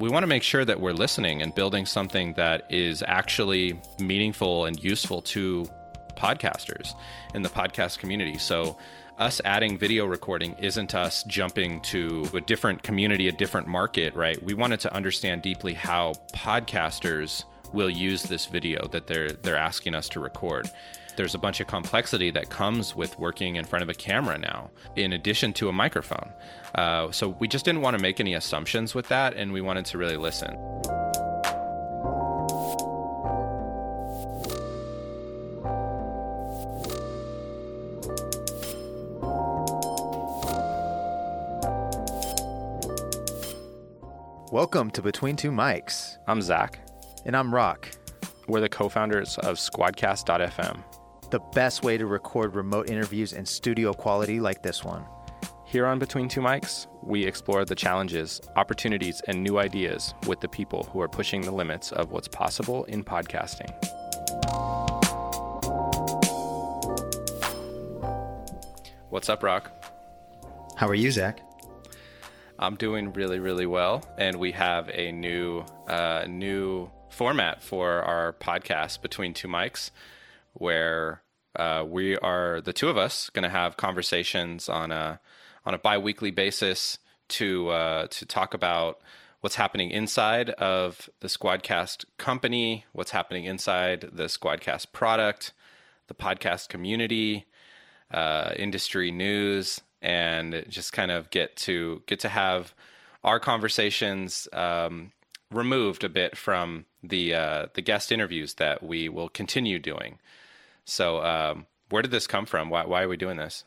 we want to make sure that we're listening and building something that is actually meaningful and useful to podcasters in the podcast community. So, us adding video recording isn't us jumping to a different community, a different market, right? We wanted to understand deeply how podcasters will use this video that they're they're asking us to record. There's a bunch of complexity that comes with working in front of a camera now, in addition to a microphone. Uh, so we just didn't want to make any assumptions with that, and we wanted to really listen. Welcome to Between Two Mics. I'm Zach. And I'm Rock. We're the co founders of Squadcast.fm, the best way to record remote interviews in studio quality like this one. Here on Between Two Mics, we explore the challenges, opportunities, and new ideas with the people who are pushing the limits of what's possible in podcasting. What's up, Rock? How are you, Zach? I'm doing really, really well, and we have a new, uh, new format for our podcast between two mics, where uh, we are the two of us going to have conversations on a on a biweekly basis to uh, to talk about what's happening inside of the Squadcast company, what's happening inside the Squadcast product, the podcast community, uh, industry news, and just kind of get to get to have our conversations um, removed a bit from the uh, the guest interviews that we will continue doing. So, um, where did this come from? Why, why are we doing this?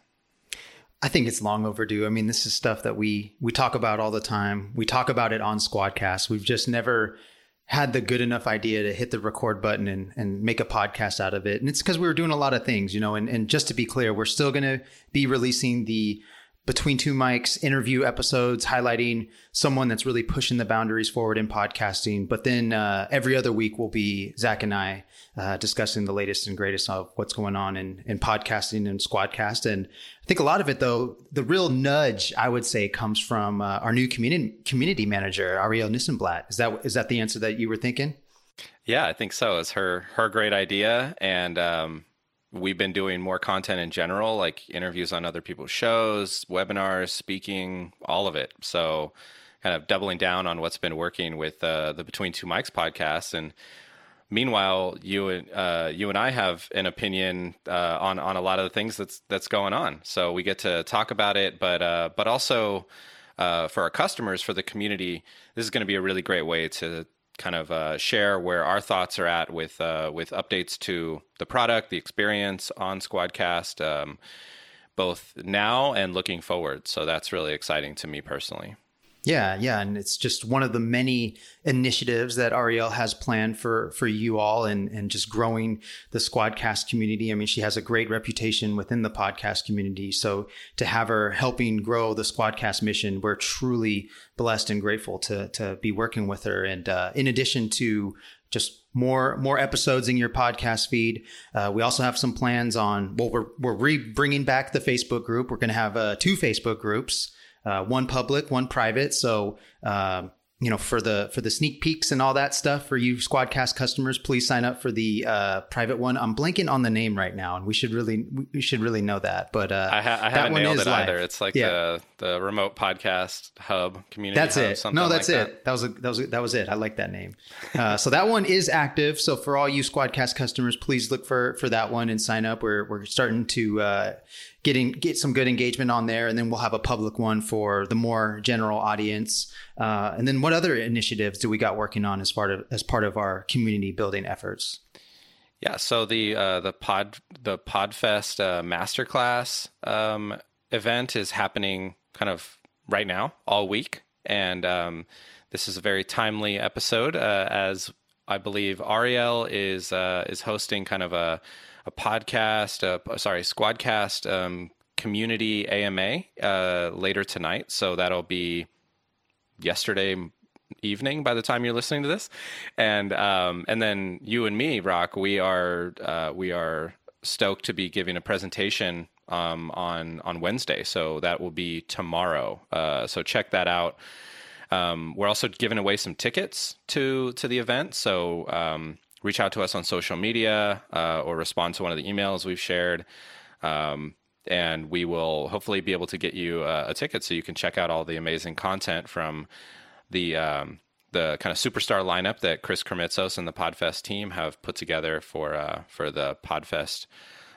I think it's long overdue. I mean, this is stuff that we we talk about all the time. We talk about it on Squadcast. We've just never had the good enough idea to hit the record button and, and make a podcast out of it. And it's because we were doing a lot of things, you know, and, and just to be clear, we're still going to be releasing the between two mics interview episodes highlighting someone that's really pushing the boundaries forward in podcasting. But then uh, every other week will be Zach and I uh, discussing the latest and greatest of what's going on in, in podcasting and Squadcast. And I think a lot of it, though, the real nudge I would say comes from uh, our new community community manager Ariel Nissenblatt. Is that is that the answer that you were thinking? Yeah, I think so. It's her her great idea, and um, we've been doing more content in general, like interviews on other people's shows, webinars, speaking, all of it. So, kind of doubling down on what's been working with uh, the Between Two Mics podcast. And meanwhile, you and uh, you and I have an opinion uh, on on a lot of the things that's that's going on. So we get to talk about it, but uh, but also. Uh, for our customers, for the community, this is going to be a really great way to kind of uh, share where our thoughts are at with uh, with updates to the product, the experience on Squadcast, um, both now and looking forward. So that's really exciting to me personally. Yeah, yeah, and it's just one of the many initiatives that Ariel has planned for for you all, and and just growing the Squadcast community. I mean, she has a great reputation within the podcast community, so to have her helping grow the Squadcast mission, we're truly blessed and grateful to to be working with her. And uh, in addition to just more more episodes in your podcast feed. Uh, we also have some plans on. Well, we're we're re bringing back the Facebook group. We're going to have uh, two Facebook groups uh, one public, one private. So, um, you know, for the for the sneak peeks and all that stuff for you Squadcast customers, please sign up for the uh, private one. I'm blanking on the name right now, and we should really we should really know that. But uh, I, ha- I haven't nailed it live. either. It's like yeah. the the remote podcast hub community. That's hub, it. No, that's like it. That. that. was a, that was a, that was it. I like that name. Uh, so that one is active. So for all you Squadcast customers, please look for for that one and sign up. We're we're starting to uh, getting get some good engagement on there, and then we'll have a public one for the more general audience. Uh, and then, what other initiatives do we got working on as part of as part of our community building efforts? Yeah, so the uh, the pod the Podfest uh, masterclass um, event is happening kind of right now, all week, and um, this is a very timely episode uh, as I believe Ariel is uh, is hosting kind of a a podcast, uh, sorry, Squadcast um, community AMA uh, later tonight. So that'll be yesterday evening by the time you're listening to this, and um, and then you and me, Rock, we are uh, we are stoked to be giving a presentation um, on on Wednesday. So that will be tomorrow. Uh, so check that out. Um, we're also giving away some tickets to to the event, so um, reach out to us on social media uh, or respond to one of the emails we've shared. Um, and we will hopefully be able to get you a, a, ticket so you can check out all the amazing content from the um, the kind of superstar lineup that Chris Krimitsos and the Podfest team have put together for uh, for the Podfest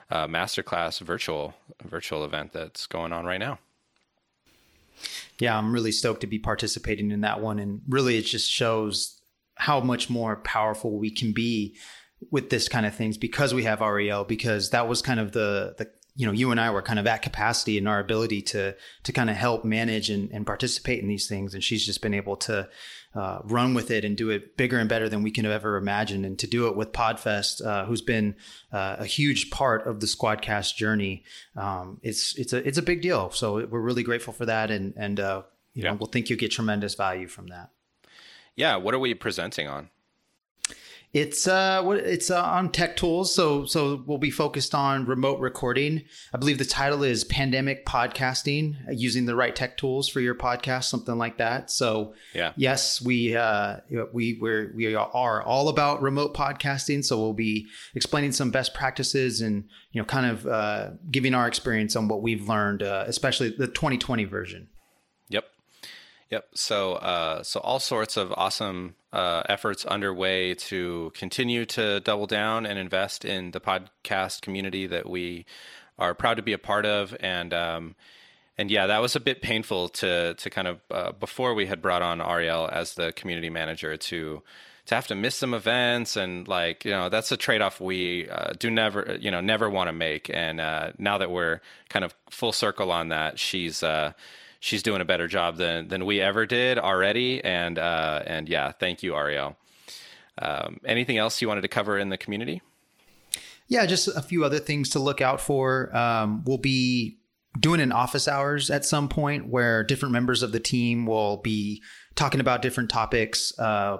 uh, masterclass virtual virtual event that's going on right now. Yeah, I'm really stoked to be participating in that one, and really, it just shows how much more powerful we can be with this kind of things because we have Ariel. Because that was kind of the the you know you and I were kind of at capacity in our ability to to kind of help manage and, and participate in these things, and she's just been able to uh, run with it and do it bigger and better than we can have ever imagined. And to do it with Podfest, uh, who's been uh, a huge part of the Squadcast journey, um, it's it's a it's a big deal. So we're really grateful for that, and and uh, you yeah. know we'll think you'll get tremendous value from that. Yeah, what are we presenting on? It's uh, it's uh, on tech tools. So so we'll be focused on remote recording. I believe the title is pandemic podcasting, using the right tech tools for your podcast, something like that. So yeah, yes, we uh, we we're, we are all about remote podcasting. So we'll be explaining some best practices and you know kind of uh, giving our experience on what we've learned, uh, especially the 2020 version. Yep. So, uh, so all sorts of awesome uh, efforts underway to continue to double down and invest in the podcast community that we are proud to be a part of, and um, and yeah, that was a bit painful to to kind of uh, before we had brought on Ariel as the community manager to to have to miss some events and like you know that's a trade-off we uh, do never you know never want to make and uh, now that we're kind of full circle on that she's uh, she's doing a better job than than we ever did already. And uh, and yeah, thank you, Ariel. Um, anything else you wanted to cover in the community? Yeah, just a few other things to look out for. Um, we'll be doing an office hours at some point where different members of the team will be talking about different topics. Uh,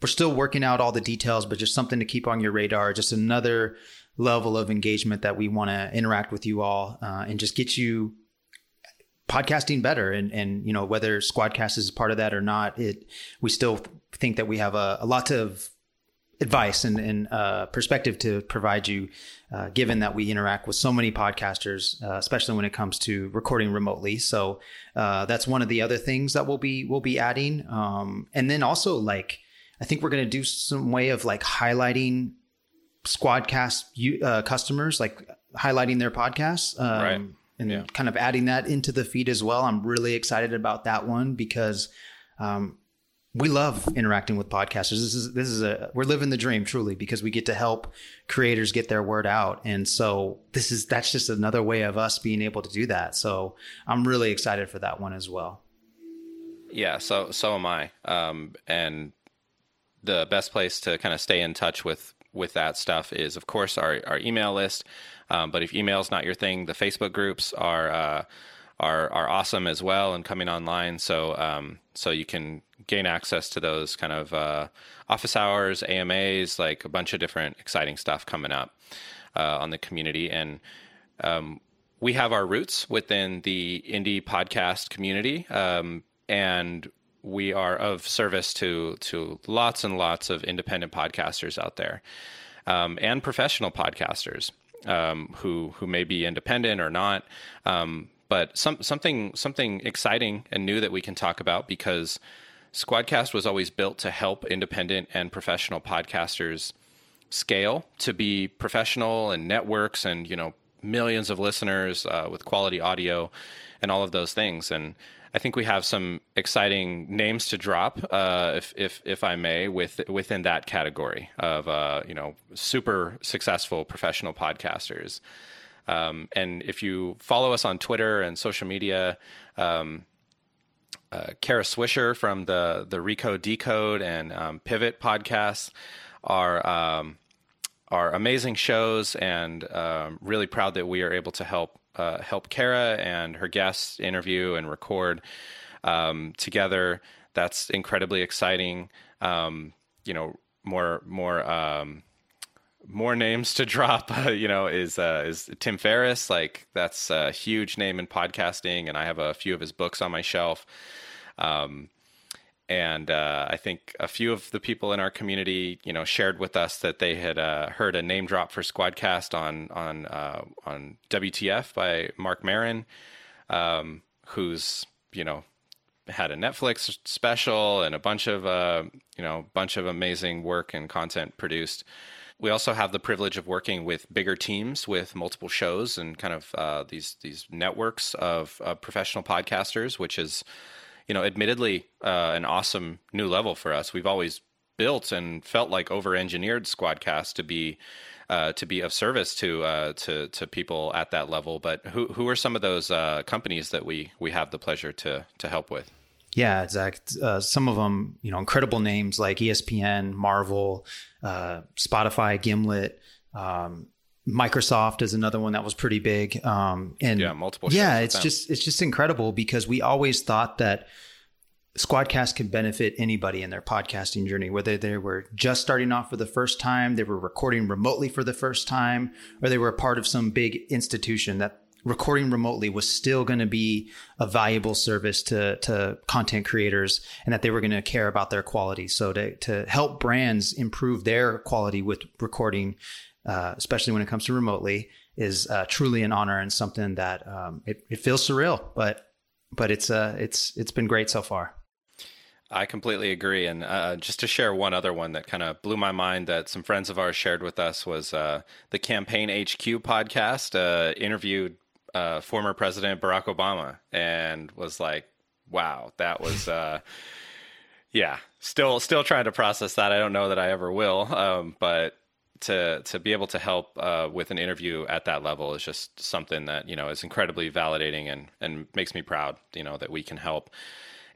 we're still working out all the details, but just something to keep on your radar. Just another level of engagement that we want to interact with you all uh, and just get you podcasting better. And and you know whether squadcast is part of that or not it we still think that we have a, a lot of advice and, and uh, perspective to provide you uh, given that we interact with so many podcasters uh, especially when it comes to recording remotely. So uh, that's one of the other things that we'll be we'll be adding. Um, and then also like i think we're going to do some way of like highlighting squadcast uh, customers like highlighting their podcasts. Um, right and yeah. kind of adding that into the feed as well. I'm really excited about that one because um, we love interacting with podcasters. This is this is a we're living the dream truly because we get to help creators get their word out, and so this is that's just another way of us being able to do that. So I'm really excited for that one as well. Yeah, so so am I. Um, and the best place to kind of stay in touch with with that stuff is, of course, our our email list. Um, but if email is not your thing, the Facebook groups are uh, are are awesome as well and coming online. So um, so you can gain access to those kind of uh, office hours, AMAs, like a bunch of different exciting stuff coming up uh, on the community. And um, we have our roots within the indie podcast community, um, and we are of service to to lots and lots of independent podcasters out there, um, and professional podcasters um, who who may be independent or not. Um, but some something something exciting and new that we can talk about because Squadcast was always built to help independent and professional podcasters scale to be professional and networks and you know millions of listeners uh, with quality audio and all of those things and I think we have some exciting names to drop, uh, if, if if I may, with within that category of uh, you know super successful professional podcasters. Um, and if you follow us on Twitter and social media, um, uh, Kara Swisher from the the Recode Decode and um, Pivot podcasts are um, are amazing shows, and um, really proud that we are able to help uh, help Kara and her guests interview and record um, together. That's incredibly exciting. Um, you know, more more um, more names to drop. Uh, you know, is uh, is Tim Ferriss. Like that's a huge name in podcasting, and I have a few of his books on my shelf. Um, and uh, I think a few of the people in our community, you know, shared with us that they had uh, heard a name drop for Squadcast on on uh, on WTF by Marc Maron, um, who's you know had a Netflix special and a bunch of uh, you know bunch of amazing work and content produced. We also have the privilege of working with bigger teams with multiple shows and kind of uh, these these networks of professional podcasters, which is you know, admittedly, uh, an awesome new level for us. We've always built and felt like over-engineered Squadcast to be uh, to be of service to uh, to to people at that level. But who who are some of those uh, companies that we we have the pleasure to to help with? Yeah, Zach. Uh, some of them, you know, incredible names like ESPN, Marvel, uh, Spotify, Gimlet. Um, Microsoft is another one that was pretty big. Um, and yeah, multiple. Yeah, it's just it's just incredible because we always thought that Squadcast can benefit anybody in their podcasting journey, whether they were just starting off for the first time, they were recording remotely for the first time, or they were a part of some big institution that recording remotely was still going to be a valuable service to, to content creators and that they were going to care about their quality. So to, to help brands improve their quality with recording uh, especially when it comes to remotely, is uh, truly an honor and something that um, it, it, feels surreal, but but it's uh, it's it's been great so far. I completely agree, and uh, just to share one other one that kind of blew my mind that some friends of ours shared with us was uh, the Campaign HQ podcast uh, interviewed former President Barack Obama and was like, "Wow, that was." yeah, still still trying to process that. I don't know that I ever will, um, but to to be able to help uh, with an interview at that level is just something that you know is incredibly validating and and makes me proud. You know that we can help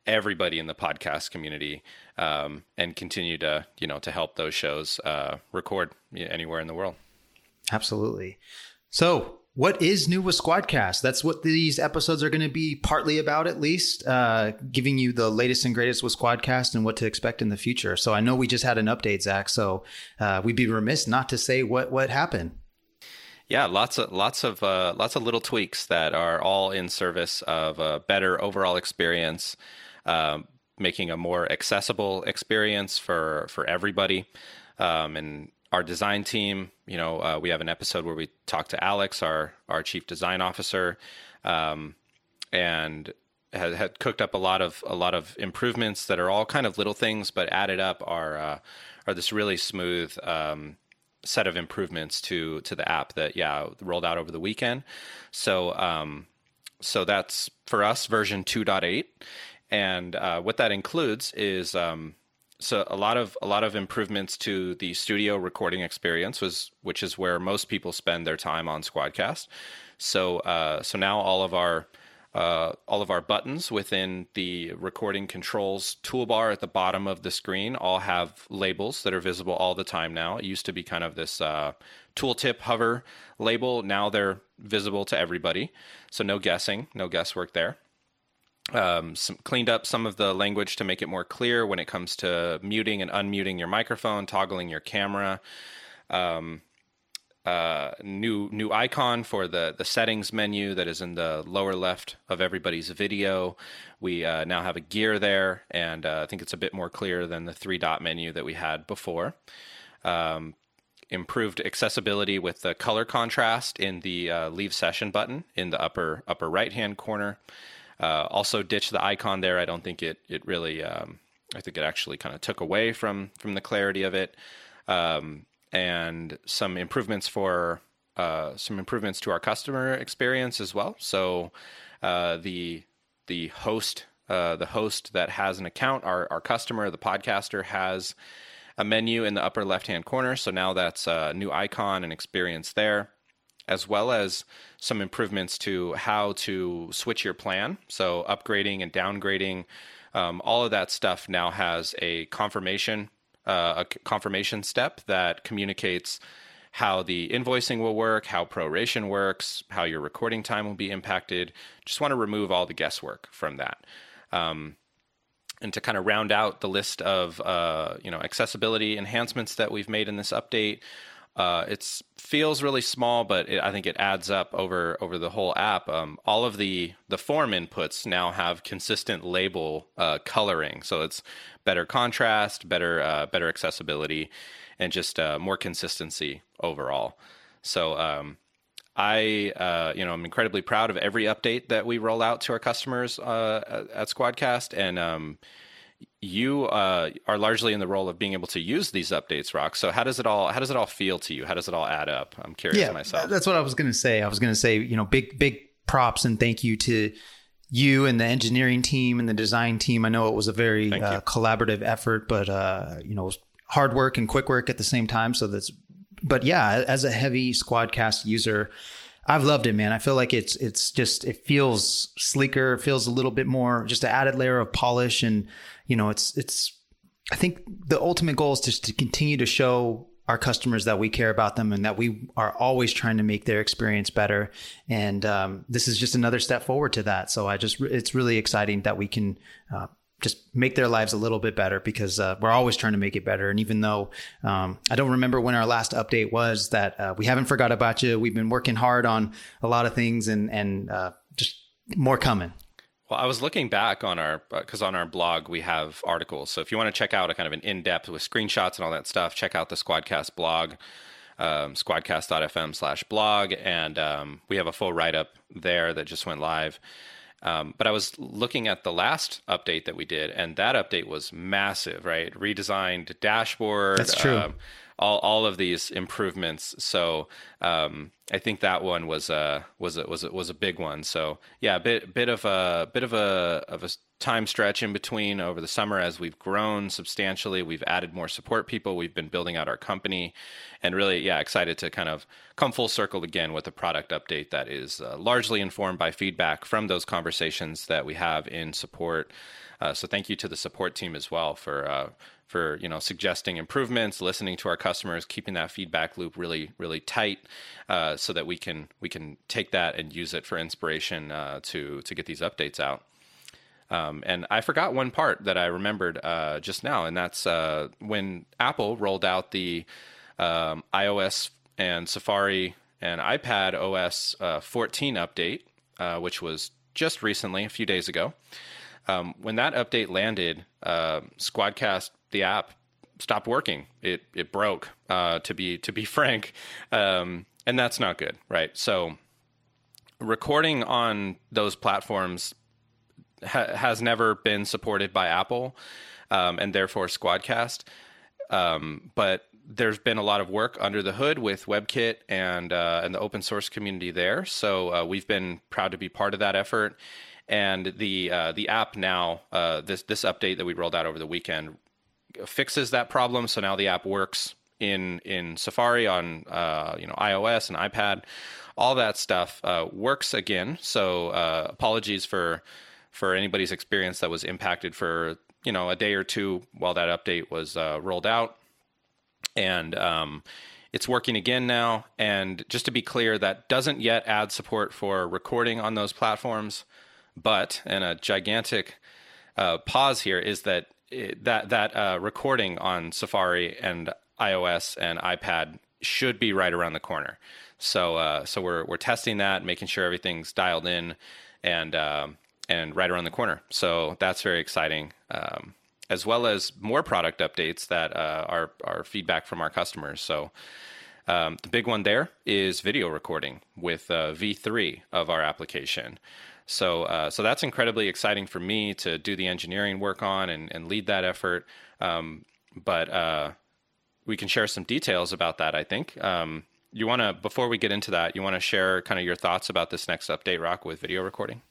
everybody in the podcast community um, and continue to you know to help those shows uh, record anywhere in the world. Absolutely. So what is new with Squadcast? That's what these episodes are going to be partly about, at least, uh, giving you the latest and greatest with Squadcast and what to expect in the future. So I know we just had an update, Zach. So uh, we'd be remiss not to say what what happened. Yeah, lots of lots of uh, lots of little tweaks that are all in service of a better overall experience, um, making a more accessible experience for for everybody. Um, and our design team, you know, uh, we have an episode where we talk to Alex, our our chief design officer, um, and had, had, cooked up a lot of a lot of improvements that are all kind of little things, but added up are uh, are this really smooth um, set of improvements to to the app that yeah rolled out over the weekend. So um, so that's for us version 2.8, and uh, what that includes is um, so a lot of a lot of improvements to the studio recording experience was which is where most people spend their time on Squadcast. So uh, so now all of our uh, all of our buttons within the recording controls toolbar at the bottom of the screen all have labels that are visible all the time now. It used to be kind of this uh, tooltip hover label. Now they're visible to everybody. So no guessing, no guesswork there um, some, cleaned up some of the language to make it more clear when it comes to muting and unmuting your microphone, toggling your camera. Um, uh, new new icon for the the settings menu that is in the lower left of everybody's video. We uh, now have a gear there, and uh, I think it's a bit more clear than the three dot menu that we had before. Um, improved accessibility with the color contrast in the uh, leave session button in the upper upper right hand corner. Uh, also ditched the icon there. I don't think it it really. Um, I think it actually kind of took away from from the clarity of it, um, and some improvements for uh, some improvements to our customer experience as well. So uh, the the host uh, the host that has an account, our our customer, the podcaster has a menu in the upper left hand corner. So now that's a new icon and experience there as well as some improvements to how to switch your plan. So, upgrading and downgrading, um, all of that stuff now has a confirmation, uh, a confirmation step that communicates how the invoicing will work, how proration works, how your recording time will be impacted. Just want to remove all the guesswork from that. Um, and to kind of round out the list of uh, you know accessibility enhancements that we've made in this update, uh, it feels really small, but it, I think it adds up over over the whole app. Um, all of the the form inputs now have consistent label uh, coloring, so it's better contrast, better uh, better accessibility, and just uh, more consistency overall. So um, I, uh, you know, I'm incredibly proud of every update that we roll out to our customers uh, at Squadcast, and um, you uh, are largely in the role of being able to use these updates, Rock. So how does it all how does it all feel to you? How does it all add up? I'm curious yeah, myself. That's what I was going to say. I was going to say, you know, big big props and thank you to you and the engineering team and the design team. I know it was a very uh, collaborative effort, but uh, you know, hard work and quick work at the same time. So that's but yeah, as a heavy Squadcast user, I've loved it, man. I feel like it's it's just it feels sleeker, it feels a little bit more just an added layer of polish, and you know, it's it's. I think the ultimate goal is just to continue to show our customers that we care about them and that we are always trying to make their experience better. And um, this is just another step forward to that. So I just it's really exciting that we can uh, just make their lives a little bit better because uh, we're always trying to make it better. And even though um, I don't remember when our last update was, that uh, we haven't forgot about you. We've been working hard on a lot of things, and and uh, just more coming. Well, I was looking back on our because uh, on our blog we have articles. So if you want to check out a kind of an in depth with screenshots and all that stuff, check out the Squadcast blog. Um, squadcast.fm slash blog and um, we have a full write-up there that just went live um, but I was looking at the last update that we did, and that update was massive, right? Redesigned dashboard. That's true. Um, all, all of these improvements. So um, I think that one was a was a, was a, was a big one. So yeah, a bit bit of a bit of a of a time stretch in between over the summer as we've grown substantially. We've added more support people. We've been building out our company, and really, yeah, excited to kind of come full circle again with a product update that is uh, largely informed by feedback from those conversations that we have in support. Uh, so thank you to the support team as well for uh, for you know suggesting improvements, listening to our customers, keeping that feedback loop really really tight, uh, so that we can we can take that and use it for inspiration uh, to to get these updates out. Um, and I forgot one part that I remembered uh, just now, and that's uh, when Apple rolled out the um, iOS and Safari and iPad OS uh, 14 update, uh, which was just recently, a few days ago. Um, when that update landed, uh, Squadcast, the app, stopped working. It it broke. Uh, to be to be frank, um, and that's not good, right? So recording on those platforms ha- has never been supported by Apple, um, and therefore Squadcast. Um, but there's been a lot of work under the hood with WebKit and uh, and the open source community there. So uh, we've been proud to be part of that effort. And the uh, the app now uh, this this update that we rolled out over the weekend fixes that problem. So now the app works in in Safari on uh, you know iOS and iPad. All that stuff uh, works again. So apologies for for anybody's experience that was impacted for you know a day or two while that update was uh, rolled out, and um, it's working again now. And just to be clear, that doesn't yet add support for recording on those platforms, but and a gigantic uh, pause here is that that that uh, recording on Safari and iOS and iPad should be right around the corner. So uh, so we're we're testing that, making sure everything's dialed in, and um, and right around the corner. So that's very exciting, um, as well as more product updates that uh, are are feedback from our customers. So. Um, the big one there is video recording with uh, V3 of our application. So, uh, so that's incredibly exciting for me to do the engineering work on and, and lead that effort. Um, but uh, we can share some details about that. I think um, you want to before we get into that, you want to share kind of your thoughts about this next update, Rock, with video recording.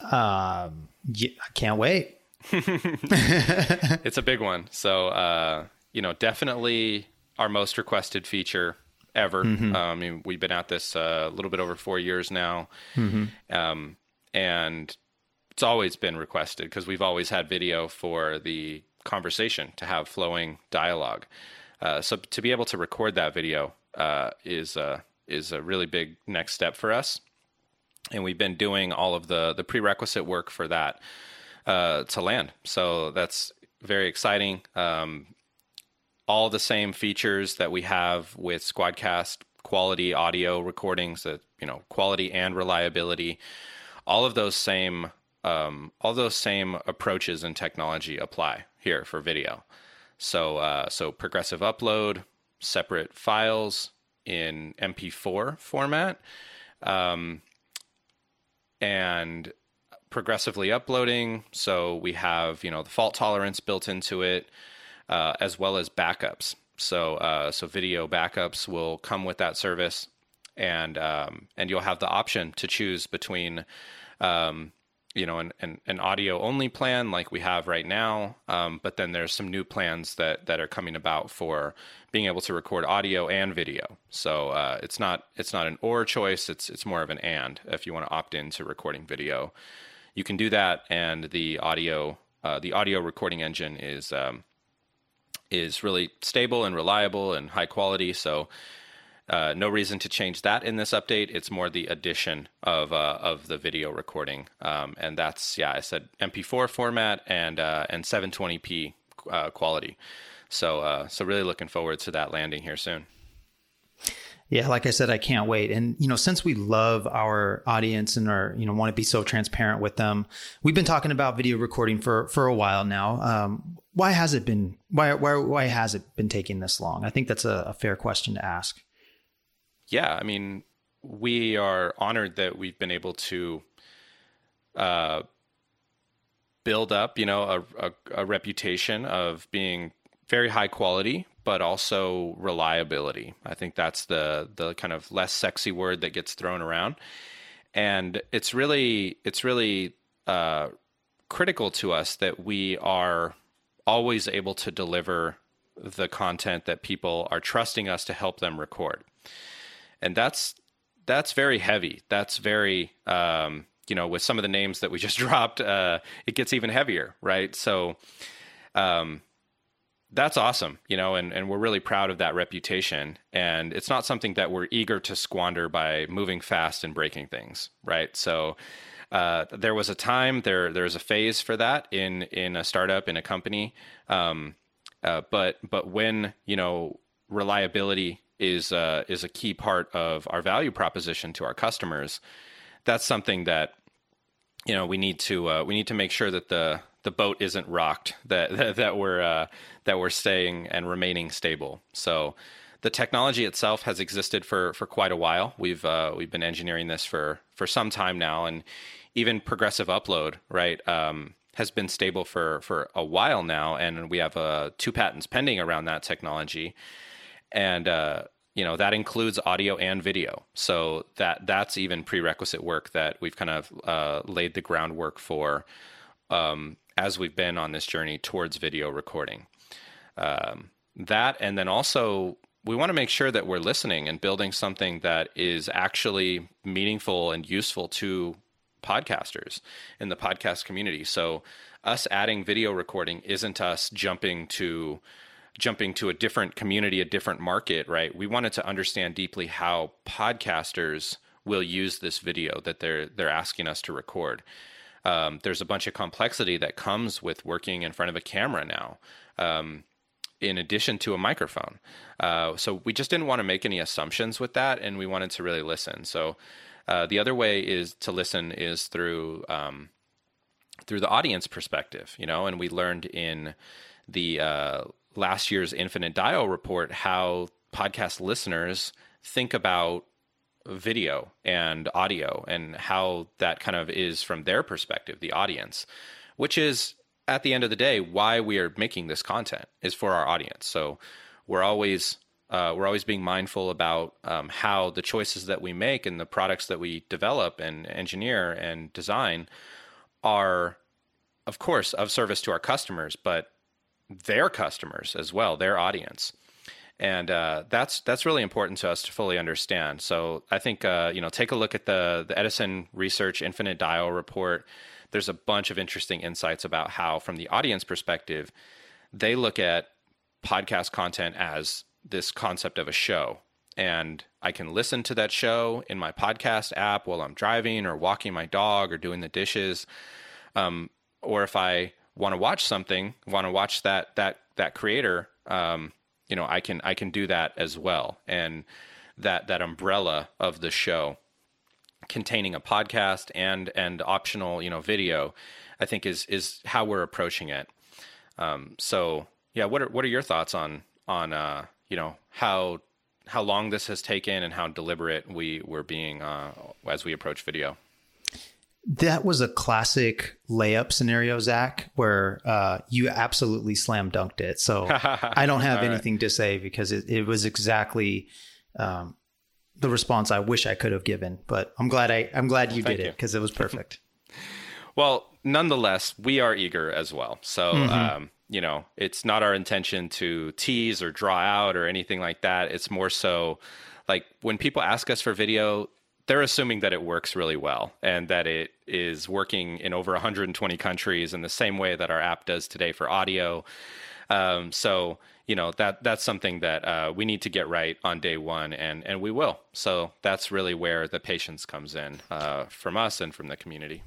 Um, yeah, I can't wait. it's a big one. So, uh, you know, definitely our most requested feature ever. Mm-hmm. Um, I mean, we've been at this uh, a little bit over four years now. Mm-hmm. Um, and it's always been requested because we've always had video for the conversation to have flowing dialogue. Uh, so to be able to record that video uh, is uh, is a really big next step for us and we've been doing all of the the prerequisite work for that uh, to land. So that's very exciting. Um, all the same features that we have with Squadcast quality audio recordings, that you know, quality and reliability. All of those same um, all those same approaches and technology apply here for video. So uh, so progressive upload, separate files in MP4 format, um, and progressively uploading. So we have you know the fault tolerance built into it, uh, as well as backups. So uh, so video backups will come with that service, and um, and you'll have the option to choose between. Um, you know, an, an, an, audio only plan like we have right now. Um, but then there's some new plans that, that are coming about for being able to record audio and video. So uh, it's not it's not an or choice. It's it's more of an and. If you want to opt into recording video, you can do that. And the audio uh, the audio recording engine is um, is really stable and reliable and high quality. So uh, no reason to change that in this update. It's more the addition of uh, of the video recording, um, and that's yeah, I said MP4 format and uh, and 720p uh, quality. So uh, so really looking forward to that landing here soon. Yeah, like I said, I can't wait. And you know, since we love our audience and are you know want to be so transparent with them, we've been talking about video recording for for a while now. Um, why has it been why why why has it been taking this long? I think that's a, a fair question to ask yeah, I mean, we are honored that we've been able to uh, build up, you know, a, a, a, reputation of being very high quality, but also reliability. I think that's the the kind of less sexy word that gets thrown around, and it's really it's really uh, critical to us that we are always able to deliver the content that people are trusting us to help them record and that's that's very heavy. That's very um, you know with some of the names that we just dropped, uh, it gets even heavier, right? So. Um, that's awesome, you know, and, and we're really proud of that reputation. And it's not something that we're eager to squander by moving fast and breaking things, right? So uh, there was a time, there there's a phase for that in in a startup in a company, um, uh, but but when you know reliability is uh, is a key part of our value proposition to our customers. That's something that you know we need to uh, we need to make sure that the the boat isn't rocked that that, that we're uh, that we're staying and remaining stable. So the technology itself has existed for for quite a while. We've uh, we've been engineering this for for some time now, and even progressive upload, right? Um, has been stable for for a while now, and we have uh, two patents pending around that technology and uh, you know that includes audio and video. So that that's even prerequisite work that we've kind of uh, laid the groundwork for um, as we've been on this journey towards video recording. Um, that and then also we want to make sure that we're listening and building something that is actually meaningful and useful to podcasters in the podcast community. So us adding video recording isn't us jumping to jumping to a different community, a different market, right? We wanted to understand deeply how podcasters will use this video that they're they're asking us to record. Um, there's a bunch of complexity that comes with working in front of a camera now, um, in addition to a microphone. Uh, so we just didn't want to make any assumptions with that, and we wanted to really listen. So uh, the other way is to listen is through um, through the audience perspective, you know. And we learned in the uh, last year's Infinite Dial report how podcast listeners think about video and audio and how that kind of is from their perspective, the audience, which is at the end of the day why we are making this content is for our audience. So we're always uh, we're always being mindful about um, how the choices that we make and the products that we develop and engineer and design are, of course, of service to our customers, but their customers as well, their audience. And uh, that's that's really important to us to fully understand. So I think uh, you know take a look at the the Edison Research Infinite Dial report. There's a bunch of interesting insights about how, from the audience perspective, they look at podcast content as this concept of a show. And I can listen to that show in my podcast app while I'm driving or walking my dog or doing the dishes. Um, or if I want to watch something, want to watch that that that creator, um, you know, I can I can do that as well. And that that umbrella of the show containing a podcast and and optional, you know, video, I think is is how we're approaching it. Um, so yeah, what are what are your thoughts on on uh, you know how how long this has taken and how deliberate we were being uh, as we approach video? That was a classic layup scenario, Zach, where uh, you absolutely slam dunked it. So I don't have anything right. to say because it, it was exactly um, the response I wish I could have given. But I'm glad I I'm glad you Thank did you. it because it was perfect. well, nonetheless, we are eager as well. So mm-hmm. um, you know, it's not our intention to tease or draw out or anything like that. It's more so like when people ask us for video, they're assuming that it works really well and that it is working in over 120 countries in the same way that our app does today for audio. Um, so you know that that's something that uh, we need to get right on day one, and and we will. So that's really where the patience comes in uh, from us and from the community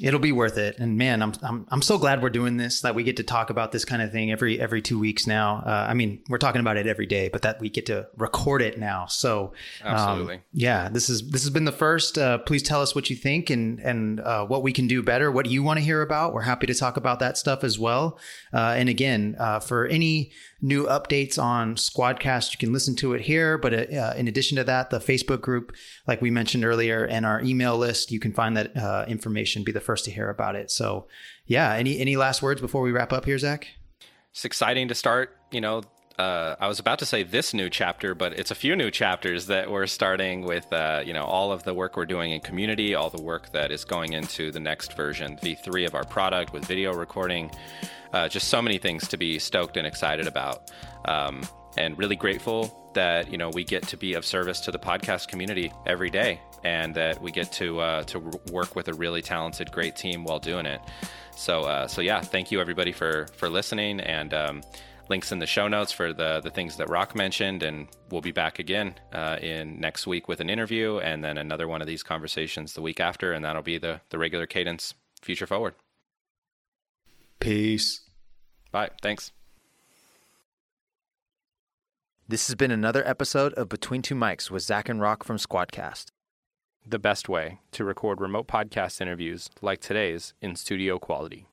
it'll be worth it. And man, I'm, I'm, I'm so glad we're doing this, that we get to talk about this kind of thing every, every two weeks now. Uh, I mean, we're talking about it every day, but that we get to record it now. So, um, absolutely. yeah, this is, this has been the first, uh, please tell us what you think and, and, uh, what we can do better, what you want to hear about. We're happy to talk about that stuff as well. Uh, and again, uh, for any, new updates on Squadcast, you can listen to it here. But uh, in addition to that, the Facebook group, like we mentioned earlier, and our email list, you can find that uh, information. Be the first to hear about it. So, yeah. Any any last words before we wrap up here, Zach? It's exciting to start. You know, uh, I was about to say this new chapter, but it's a few new chapters that we're starting with. Uh, you know, all of the work we're doing in community, all the work that is going into the next version, V3 of our product with video recording uh, just so many things to be stoked and excited about. Um, and really grateful that you know we get to be of service to the podcast community every day, and that we get to uh, to work with a really talented, great team while doing it. So uh, so yeah, thank you everybody for for listening, and um, links in the show notes for the the things that Rock mentioned, and we'll be back again uh, in next week with an interview, and then another one of these conversations the week after, and that'll be the the regular cadence future forward. Peace. Bye. Thanks. This has been another episode of Between Two Mics with Zach and Rock from Squadcast. The best way to record remote podcast interviews like today's in studio quality.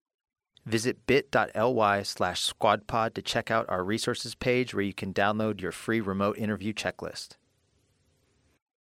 Visit bit.ly slash squadpod to check out our resources page where you can download your free remote interview checklist.